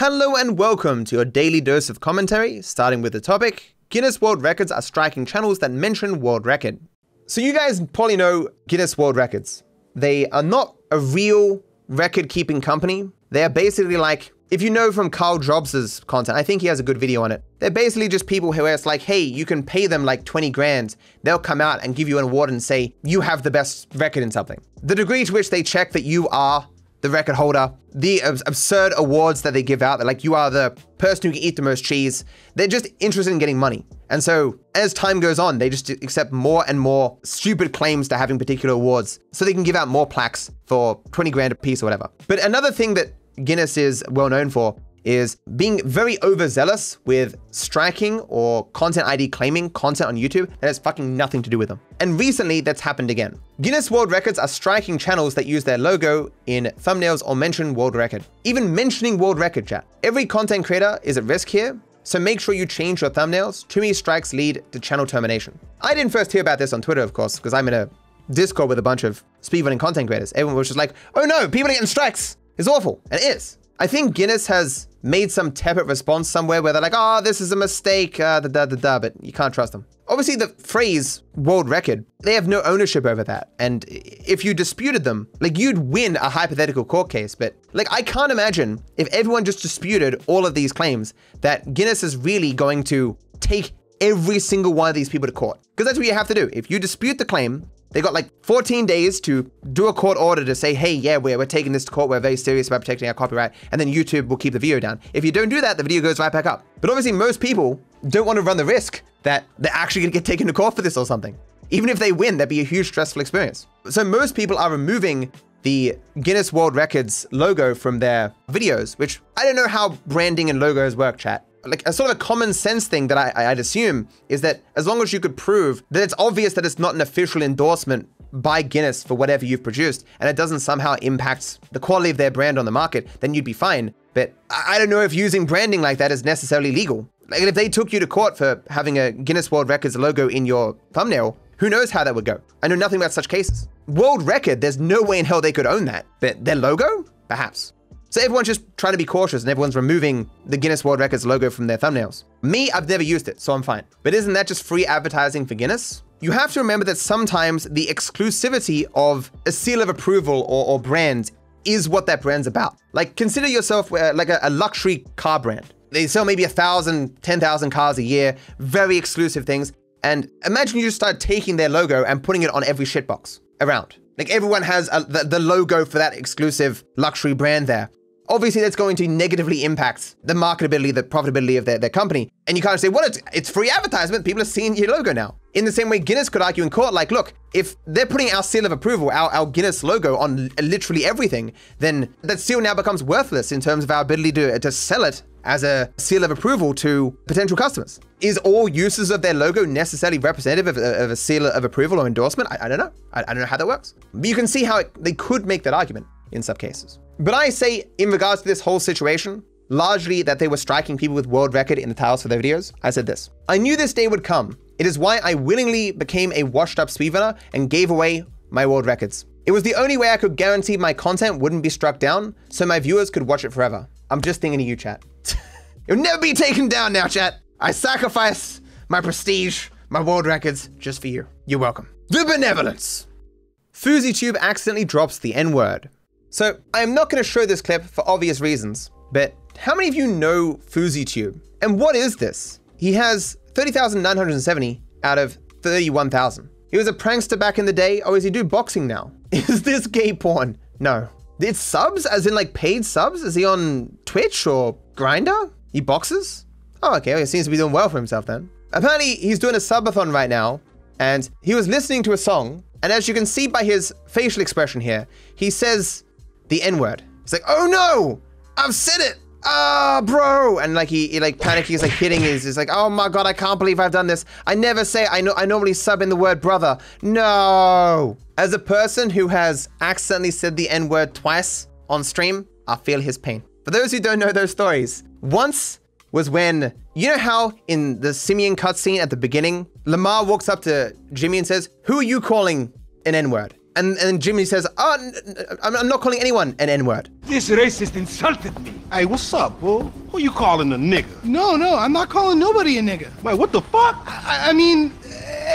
Hello and welcome to your daily dose of commentary, starting with the topic Guinness World Records are striking channels that mention world record. So, you guys probably know Guinness World Records. They are not a real record keeping company. They are basically like, if you know from Karl Jobst' content, I think he has a good video on it. They're basically just people who it's like, hey, you can pay them like 20 grand. They'll come out and give you an award and say, you have the best record in something. The degree to which they check that you are the record holder, the absurd awards that they give out, that like you are the person who can eat the most cheese. They're just interested in getting money. And so as time goes on, they just accept more and more stupid claims to having particular awards so they can give out more plaques for 20 grand a piece or whatever. But another thing that Guinness is well known for is being very overzealous with striking or content ID claiming content on YouTube that has fucking nothing to do with them. And recently that's happened again. Guinness World Records are striking channels that use their logo in thumbnails or mention world record. Even mentioning world record chat. Every content creator is at risk here, so make sure you change your thumbnails. Too many strikes lead to channel termination. I didn't first hear about this on Twitter, of course, because I'm in a Discord with a bunch of speedrunning content creators. Everyone was just like, oh no, people are getting strikes. It's awful. And it is. I think Guinness has made some tepid response somewhere where they're like, oh, this is a mistake, uh, da da da da, but you can't trust them. Obviously, the phrase world record, they have no ownership over that. And if you disputed them, like you'd win a hypothetical court case. But like, I can't imagine if everyone just disputed all of these claims that Guinness is really going to take every single one of these people to court. Because that's what you have to do. If you dispute the claim, they got like 14 days to do a court order to say, hey, yeah, we're, we're taking this to court. We're very serious about protecting our copyright. And then YouTube will keep the video down. If you don't do that, the video goes right back up. But obviously, most people don't want to run the risk that they're actually going to get taken to court for this or something. Even if they win, that'd be a huge stressful experience. So most people are removing the Guinness World Records logo from their videos, which I don't know how branding and logos work, chat like a sort of a common sense thing that I, I'd assume is that as long as you could prove that it's obvious that it's not an official endorsement by Guinness for whatever you've produced and it doesn't somehow impact the quality of their brand on the market, then you'd be fine. But I don't know if using branding like that is necessarily legal. Like if they took you to court for having a Guinness World Records logo in your thumbnail, who knows how that would go? I know nothing about such cases. World record, there's no way in hell they could own that. But their logo? Perhaps. So everyone's just trying to be cautious and everyone's removing the Guinness World Records logo from their thumbnails. Me, I've never used it, so I'm fine. But isn't that just free advertising for Guinness? You have to remember that sometimes the exclusivity of a seal of approval or, or brand is what that brand's about. Like consider yourself uh, like a, a luxury car brand. They sell maybe a thousand, ten thousand cars a year, very exclusive things. And imagine you just start taking their logo and putting it on every shitbox around. Like everyone has a, the, the logo for that exclusive luxury brand there obviously that's going to negatively impact the marketability, the profitability of their, their company. And you can't say, well, it's, it's free advertisement. People are seeing your logo now. In the same way, Guinness could argue in court, like, look, if they're putting our seal of approval, our, our Guinness logo on literally everything, then that seal now becomes worthless in terms of our ability to, to sell it as a seal of approval to potential customers. Is all uses of their logo necessarily representative of, of a seal of approval or endorsement? I, I don't know. I, I, don't know how that works. But you can see how it, they could make that argument in some cases. But I say, in regards to this whole situation, largely that they were striking people with world record in the titles for their videos, I said this. I knew this day would come. It is why I willingly became a washed up speedrunner and gave away my world records. It was the only way I could guarantee my content wouldn't be struck down, so my viewers could watch it forever. I'm just thinking of you, chat. it will never be taken down now, chat. I sacrifice my prestige, my world records, just for you. You're welcome. The benevolence. FouseyTube accidentally drops the N word. So I am not going to show this clip for obvious reasons, but how many of you know FouseyTube? And what is this? He has 30,970 out of 31,000. He was a prankster back in the day. Oh, is he do boxing now? Is this gay porn? No. It's subs, as in like paid subs? Is he on Twitch or Grindr? He boxes? Oh, okay. Well, he seems to be doing well for himself then. Apparently, he's doing a subathon right now, and he was listening to a song, and as you can see by his facial expression here, he says the N word. He's like, oh no, I've said it. Ah, oh, bro, and like he, he like panicking, he's like hitting his, he's like, oh my god, I can't believe I've done this. I never say, I know, I normally sub in the word brother. No. As a person who has accidentally said the N word twice on stream, I feel his pain. For those who don't know those stories, once was when, you know how in the Simeon cutscene at the beginning, Lamar walks up to Jimmy and says, who are you calling an N word? And, and Jimmy says, oh, n- n- I'm I'm not calling anyone an N-word. This racist insulted me. Hey, what's up, bull? Who you calling a nigga? No, no, I'm not calling nobody a nigga. Wait, what the fuck? I, I mean,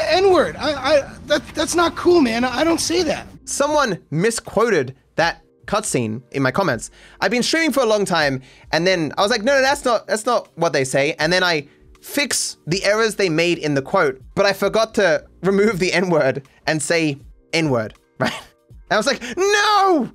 N word. I, I, that, that's not cool, man. I don't say that. Someone misquoted that cutscene in my comments. I've been streaming for a long time, and then I was like, no, no, that's not that's not what they say. And then I fix the errors they made in the quote, but I forgot to remove the N-word and say N-word, right? I was like, no!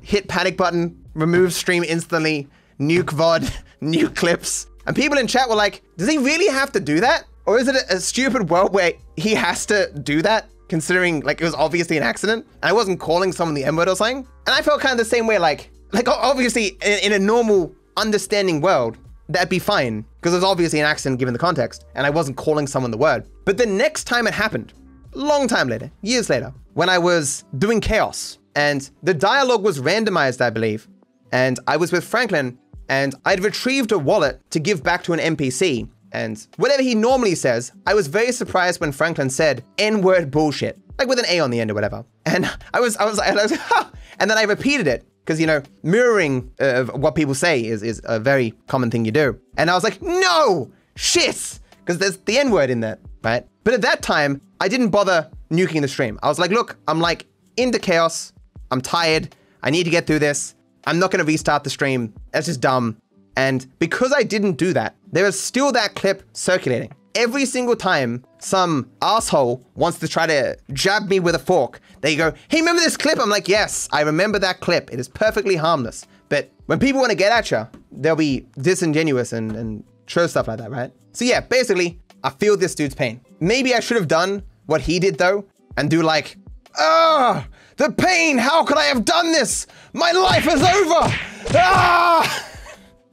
Hit panic button, remove stream instantly, nuke VOD, nuke clips. And people in chat were like, does he really have to do that? Or is it a, a stupid world where he has to do that? Considering like it was obviously an accident and I wasn't calling someone the N-word or something. And I felt kind of the same way, like, like obviously in, in a normal understanding world, that'd be fine because it was obviously an accident given the context and I wasn't calling someone the word. But the next time it happened, long time later, years later, when I was doing chaos and the dialogue was randomized, I believe, and I was with Franklin and I'd retrieved a wallet to give back to an NPC. And whatever he normally says, I was very surprised when Franklin said N-word bullshit, like with an A on the end or whatever. And I was, I was, I was, ha! and then I repeated it because you know mirroring uh, what people say is is a very common thing you do. And I was like, no, shit, because there's the N word in there, right? But at that time, I didn't bother nuking the stream. I was like, look, I'm like into chaos. I'm tired. I need to get through this. I'm not going to restart the stream. That's just dumb. And because I didn't do that, there is still that clip circulating. Every single time some asshole wants to try to jab me with a fork, they go, Hey, remember this clip? I'm like, Yes, I remember that clip. It is perfectly harmless. But when people want to get at you, they'll be disingenuous and, and show stuff like that, right? So, yeah, basically, I feel this dude's pain. Maybe I should have done what he did, though, and do like, Ah, the pain. How could I have done this? My life is over. Ah!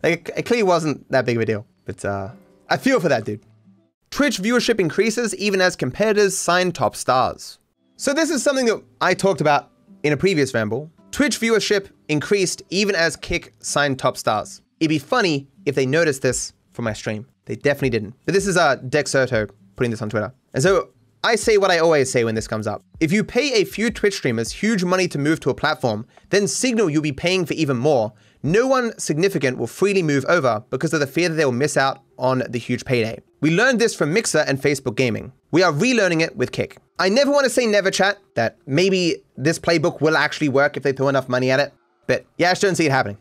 Like, it clearly wasn't that big of a deal, but uh, I feel for that dude. Twitch viewership increases even as competitors sign top stars. So this is something that I talked about in a previous ramble. Twitch viewership increased even as Kick signed top stars. It'd be funny if they noticed this from my stream. They definitely didn't. But this is uh, Dexerto putting this on Twitter. And so I say what I always say when this comes up. If you pay a few Twitch streamers huge money to move to a platform, then signal you'll be paying for even more. No one significant will freely move over because of the fear that they will miss out on the huge payday. We learned this from Mixer and Facebook Gaming. We are relearning it with Kick. I never want to say never chat, that maybe this playbook will actually work if they throw enough money at it, but yeah, I just don't see it happening.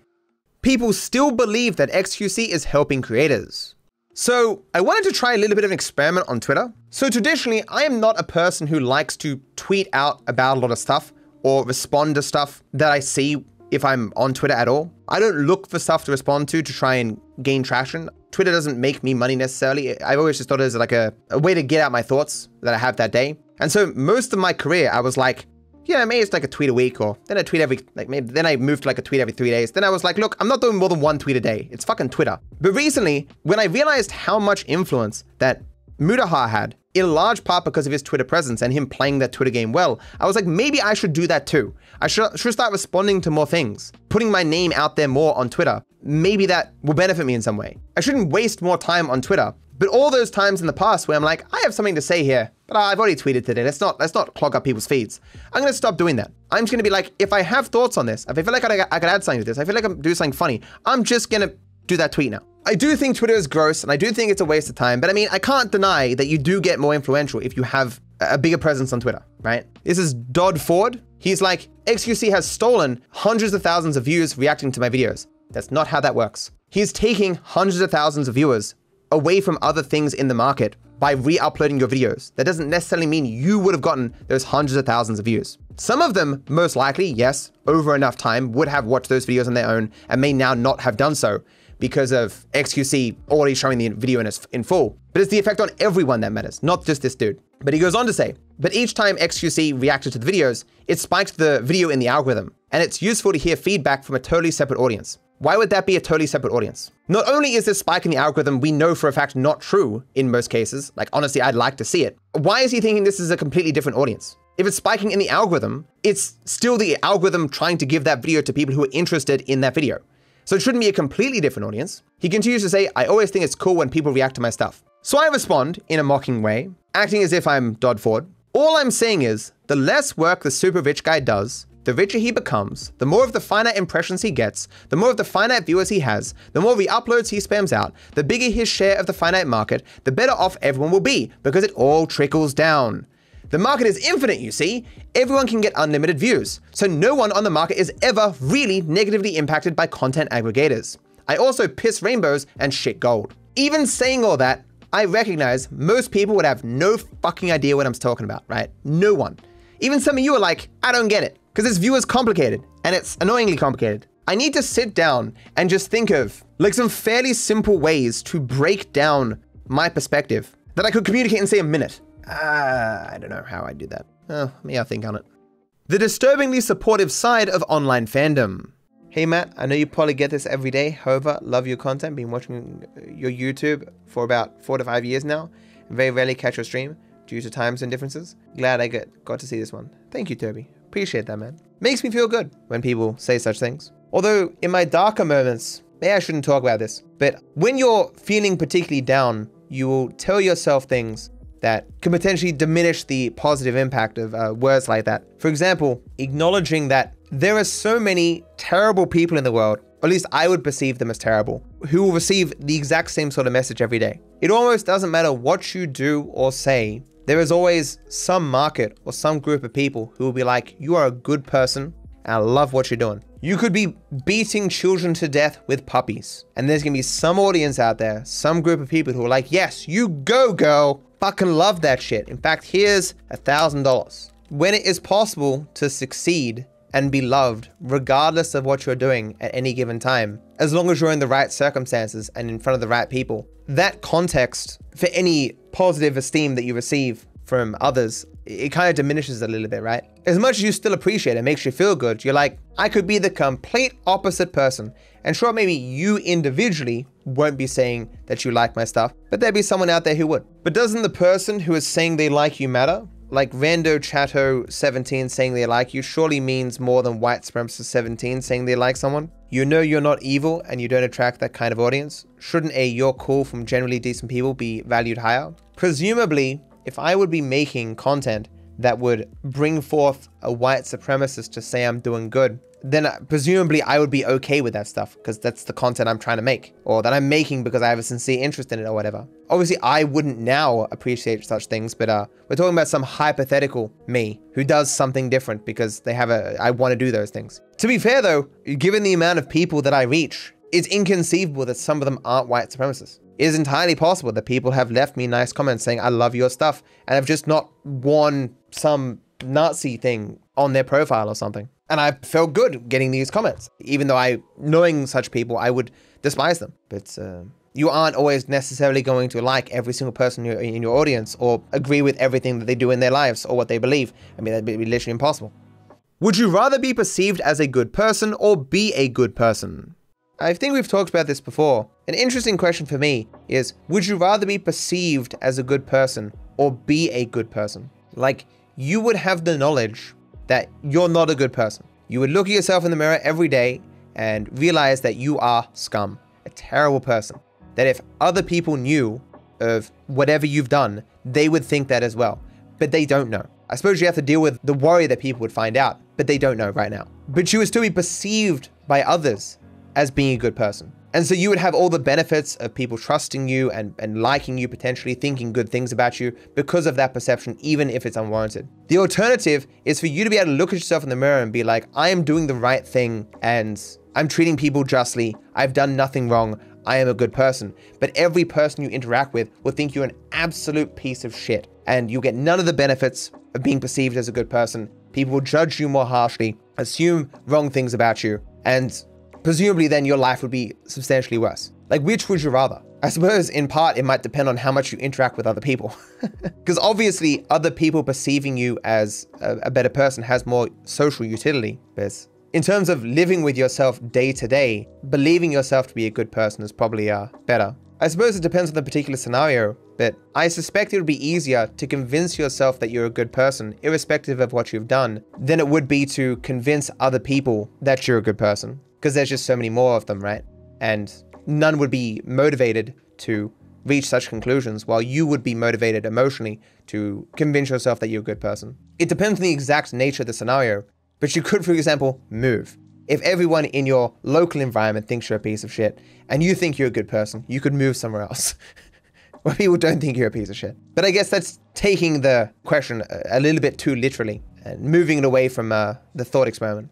People still believe that XQC is helping creators. So, I wanted to try a little bit of an experiment on Twitter. So, traditionally, I am not a person who likes to tweet out about a lot of stuff or respond to stuff that I see if I'm on Twitter at all. I don't look for stuff to respond to to try and gain traction. Twitter doesn't make me money necessarily. I've always just thought it as like a, a way to get out my thoughts that I have that day. And so, most of my career, I was like, yeah, maybe it's like a tweet a week, or then I tweet every like maybe then I moved to like a tweet every three days. Then I was like, look, I'm not doing more than one tweet a day. It's fucking Twitter. But recently, when I realized how much influence that Mutahar had, in large part because of his Twitter presence and him playing that Twitter game well, I was like, maybe I should do that too. I should, should start responding to more things, putting my name out there more on Twitter. Maybe that will benefit me in some way. I shouldn't waste more time on Twitter. But all those times in the past where I'm like, I have something to say here, but I've already tweeted today. Let's not let's not clog up people's feeds. I'm gonna stop doing that. I'm just gonna be like, if I have thoughts on this, if I feel like I, I could add something to this, I feel like I'm doing something funny, I'm just gonna do that tweet now. I do think Twitter is gross, and I do think it's a waste of time. But I mean, I can't deny that you do get more influential if you have a bigger presence on Twitter, right? This is Dodford. He's like, XQC has stolen hundreds of thousands of views reacting to my videos. That's not how that works. He's taking hundreds of thousands of viewers away from other things in the market by re-uploading your videos. That doesn't necessarily mean you would have gotten those hundreds of thousands of views. Some of them, most likely, yes, over enough time, would have watched those videos on their own and may now not have done so because of XQC already showing the video in, in full. But it's the effect on everyone that matters, not just this dude. But he goes on to say, but each time XQC reacted to the videos, it spiked the video in the algorithm, and it's useful to hear feedback from a totally separate audience. Why would that be a totally separate audience? Not only is this spike in the algorithm we know for a fact not true in most cases, like honestly, I'd like to see it. Why is he thinking this is a completely different audience? If it's spiking in the algorithm, it's still the algorithm trying to give that video to people who are interested in that video. So it shouldn't be a completely different audience. He continues to say, I always think it's cool when people react to my stuff. So I respond in a mocking way, acting as if I'm Dodford. All I'm saying is The less work the super rich guy does, the richer he becomes, the more of the finite impressions he gets, the more of the finite viewers he has, the more re-uploads he spams out, the bigger his share of the finite market, the better off everyone will be, because it all trickles down. The market is infinite, you see. Everyone can get unlimited views, so no one on the market is ever really negatively impacted by content aggregators. I also piss rainbows and shit gold. Even saying all that, I recognize most people would have no fucking idea what I'm talking about, right? No one. Even some of you are like, I don't get it, because this view is complicated, and it's annoyingly complicated. I need to sit down and just think of like some fairly simple ways to break down my perspective that I could communicate in say a minute. Uh, I don't know how I do that. Oh, me, I think on it. The disturbingly supportive side of online fandom. Hey Matt, I know you probably get this every day. However, love your content. Been watching your YouTube for about four to five years now. Very rarely catch your stream due to times and differences. Glad I get got to see this one. Thank you, Toby. Appreciate that, man. Makes me feel good when people say such things. Although in my darker moments, maybe I shouldn't talk about this, but when you're feeling particularly down, you will tell yourself things that can potentially diminish the positive impact of uh, words like that. For example, acknowledging that there are so many terrible people in the world, or at least I would perceive them as terrible, who will receive the exact same sort of message every day. It almost doesn't matter what you do or say, there is always some market or some group of people who will be like, You are a good person, and I love what you're doing. You could be beating children to death with puppies. And there's gonna be some audience out there, some group of people who are like, Yes, you go, girl. Fucking love that shit. In fact, here's a thousand dollars. When it is possible to succeed and be loved, regardless of what you're doing at any given time, as long as you're in the right circumstances and in front of the right people, that context for any positive esteem that you receive from others, it kind of diminishes a little bit, right? As much as you still appreciate it, it makes you feel good, you're like, I could be the complete opposite person. And sure, maybe you individually won't be saying that you like my stuff, but there'd be someone out there who would. But doesn't the person who is saying they like you matter? Like Rando Chato 17 saying they like you surely means more than White Supremacist 17 saying they like someone. You know you're not evil and you don't attract that kind of audience. Shouldn't a you're cool from generally decent people be valued higher? Presumably, if I would be making content that would bring forth a white supremacist to say I'm doing good, then presumably I would be okay with that stuff because that's the content I'm trying to make or that I'm making because I have a sincere interest in it or whatever. Obviously, I wouldn't now appreciate such things, but uh, we're talking about some hypothetical me who does something different because they have a, I want to do those things. To be fair though, given the amount of people that I reach, it's inconceivable that some of them aren't white supremacists. It is entirely possible that people have left me nice comments saying, I love your stuff, and have just not worn some Nazi thing on their profile or something. And I felt good getting these comments, even though I, knowing such people, I would despise them. But uh, you aren't always necessarily going to like every single person in your audience or agree with everything that they do in their lives or what they believe. I mean, that'd be literally impossible. Would you rather be perceived as a good person or be a good person? I think we've talked about this before. An interesting question for me is Would you rather be perceived as a good person or be a good person? Like, you would have the knowledge that you're not a good person. You would look at yourself in the mirror every day and realize that you are scum, a terrible person. That if other people knew of whatever you've done, they would think that as well. But they don't know. I suppose you have to deal with the worry that people would find out, but they don't know right now. But you would still be perceived by others as being a good person. And so you would have all the benefits of people trusting you and, and liking you, potentially thinking good things about you because of that perception, even if it's unwarranted. The alternative is for you to be able to look at yourself in the mirror and be like, I am doing the right thing and I'm treating people justly. I've done nothing wrong. I am a good person. But every person you interact with will think you're an absolute piece of shit. And you'll get none of the benefits of being perceived as a good person. People will judge you more harshly, assume wrong things about you, and presumably then your life would be substantially worse. Like, which would you rather? I suppose in part it might depend on how much you interact with other people. Because obviously, other people perceiving you as a, a, better person has more social utility. But in terms of living with yourself day to day, believing yourself to be a good person is probably uh, better. I suppose it depends on the particular scenario, but I suspect it would be easier to convince yourself that you're a good person, irrespective of what you've done, than it would be to convince other people that you're a good person because there's just so many more of them, right? And none would be motivated to reach such conclusions while you would be motivated emotionally to convince yourself that you're a good person. It depends on the exact nature of the scenario, but you could, for example, move. If everyone in your local environment thinks you're a piece of shit and you think you're a good person, you could move somewhere else where people don't think you're a piece of shit. But I guess that's taking the question a, little bit too literally and moving it away from uh, the thought experiment.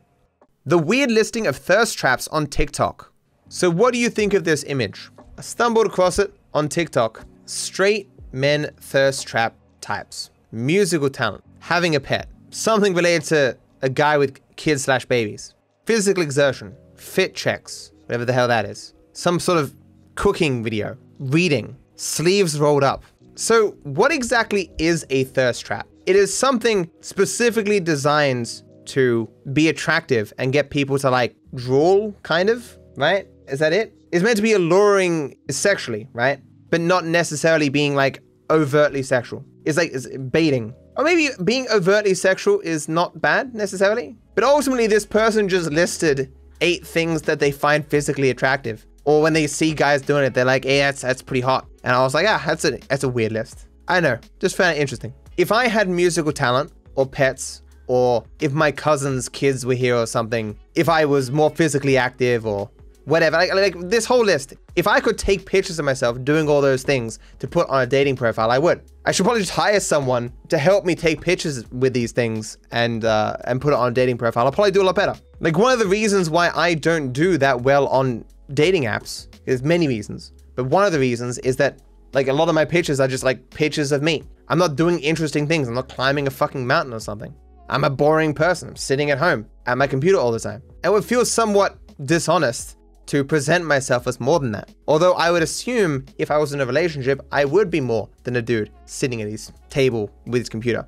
The weird listing of thirst traps on TikTok. So, what do you think of this image? I stumbled across it on TikTok. Straight men thirst trap types, musical talent, having a pet, something related to a guy with kids slash babies, physical exertion, fit checks, whatever the hell that is, some sort of cooking video, reading, sleeves rolled up. So, what exactly is a thirst trap? It is something specifically designed to be attractive and get people to like drool, kind of, right? Is that it? It's meant to be alluring sexually, right? But not necessarily being like overtly sexual. It's like it's baiting. Or maybe being overtly sexual is not bad necessarily. But ultimately, this person just listed eight things that they find physically attractive. Or when they see guys doing it, they're like, hey, that's, that's pretty hot. And I was like, ah, that's a, that's a weird list. I know, just found it interesting. If I had musical talent or pets, or if my cousin's kids were here or something, if I was more physically active or whatever, like, like this whole list, if I could take pictures of myself doing all those things to put on a dating profile, I would. I should probably just hire someone to help me take pictures with these things and uh, and put it on a dating profile. I'll probably do a lot better. Like one of the reasons why I don't do that well on dating apps is many reasons, but one of the reasons is that like a lot of my pictures are just like pictures of me. I'm not doing interesting things. I'm not climbing a fucking mountain or something. I'm a boring person. I'm sitting at home at my computer all the time. It would feel somewhat dishonest to present myself as more than that. Although I would assume if I was in a relationship, I would be more than a dude sitting at his table with his computer.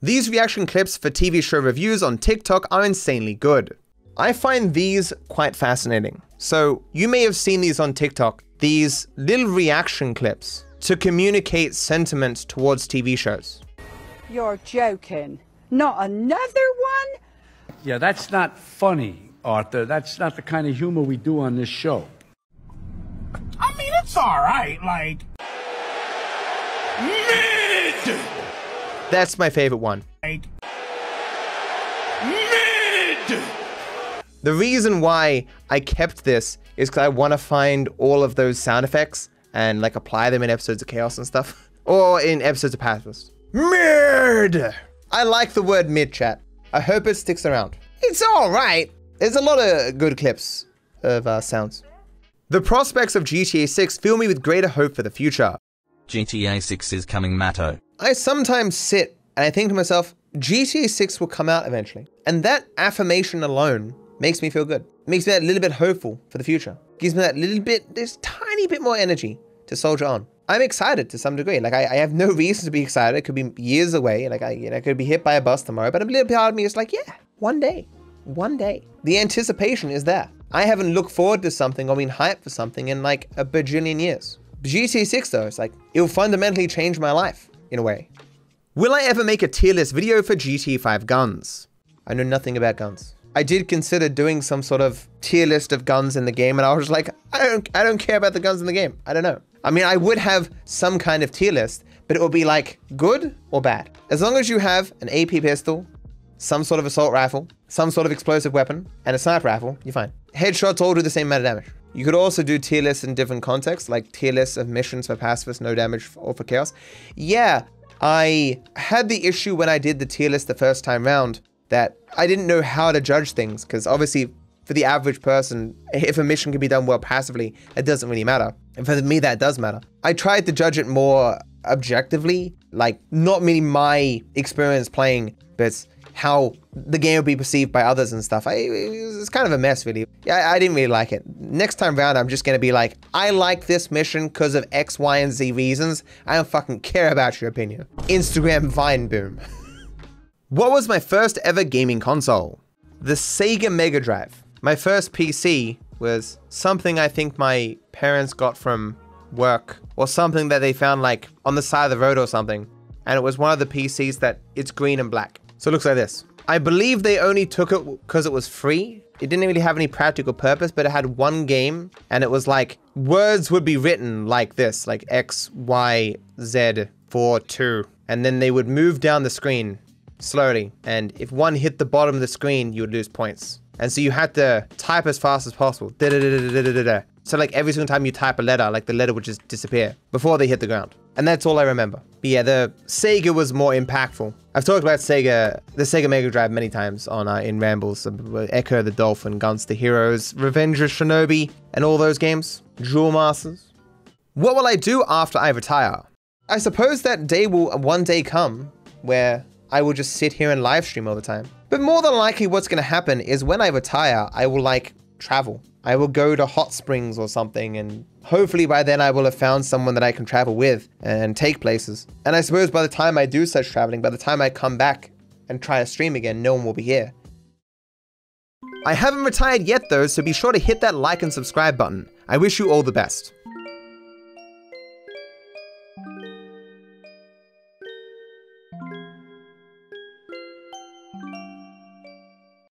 These reaction clips for TV show reviews on TikTok are insanely good. I find these quite fascinating. So, you may have seen these on TikTok, these little reaction clips to communicate sentiment towards TV shows. You're joking. Not another one? Yeah, that's not funny, Arthur. That's not the kind of humor we do on this show. I mean, it's all right. Like mid, That's my favorite one. like mid. The reason why I kept this is because I want to find all of those sound effects and like apply them in episodes of Chaos and stuff, or in episodes of Pacifist. Mid. I like the word mid chat. I hope it sticks around. It's all right. There's a lot of good clips of uh, sounds. The prospects of GTA 6 fill me with greater hope for the future. GTA 6 is coming, Matto. I sometimes sit and I think to myself, GTA 6 will come out eventually. And that affirmation alone makes me feel good. Makes me a little bit hopeful for the future. Gives me that little bit, this tiny bit more energy to soldier on. I'm excited to some degree. Like I, I have no reason to be excited. It could be years away. Like I, you know, I could be hit by a bus tomorrow. But a little part of me is like, yeah, one day, one day. The anticipation is there. I haven't looked forward to something or been hyped for something in like a bajillion years. GTA 6 though, it's like it'll fundamentally change my life in a way. Will I ever make a tier list video for GTA 5 guns? I know nothing about guns. I did consider doing some sort of tier list of guns in the game, and I was like, I don't, I don't care about the guns in the game. I don't know. I mean, I would have some kind of tier list, but it would be like good or bad. As long as you have an AP pistol, some sort of assault rifle, some sort of explosive weapon, and a sniper rifle, you're fine. Headshots all do the same amount of damage. You could also do tier lists in different contexts, like tier lists of missions for pacifists, no damage, or for chaos. Yeah, I had the issue when I did the tier list the first time round that I didn't know how to judge things, because obviously for the average person, if a mission can be done well passively, it doesn't really matter. And for me, that does matter. I tried to judge it more objectively, like not merely my experience playing, but how the game would be perceived by others and stuff. I, it's kind of a mess, really. Yeah, I, I didn't really like it. Next time round, I'm just gonna be like, I like this mission because of X, Y, and Z reasons. I don't fucking care about your opinion. Instagram Vine boom. what was my first ever gaming console? The Sega Mega Drive. My first PC was something I think my parents got from work or something that they found like on the side of the road or something. And it was one of the PCs that it's green and black. So it looks like this. I believe they only took it because it was free. It didn't really have any practical purpose, but it had one game and it was like words would be written like this, like X, Y, Z, 4, 2. And then they would move down the screen slowly. And if one hit the bottom of the screen, you would lose points. And so you had to type as fast as possible. Da-da-da-da-da-da-da. So like every single time you type a letter, like the letter would just disappear before they hit the ground. And that's all I remember. But yeah, the Sega was more impactful. I've talked about Sega, the Sega Mega Drive many times on uh, in rambles. uh, Ecco the Dolphin, Gunstar Heroes, Revenge of Shinobi, and all those games. Jewel Masters. What will I do after I retire? I suppose that day will one day come where I will just sit here and live stream all the time. But more than likely, what's going to happen is when I retire, I will like travel. I will go to hot springs or something, and hopefully by then I will have found someone that I can travel with and take places. And I suppose by the time I do such traveling, by the time I come back and try to stream again, no one will be here. I haven't retired yet though, so be sure to hit that like and subscribe button. I wish you all the best.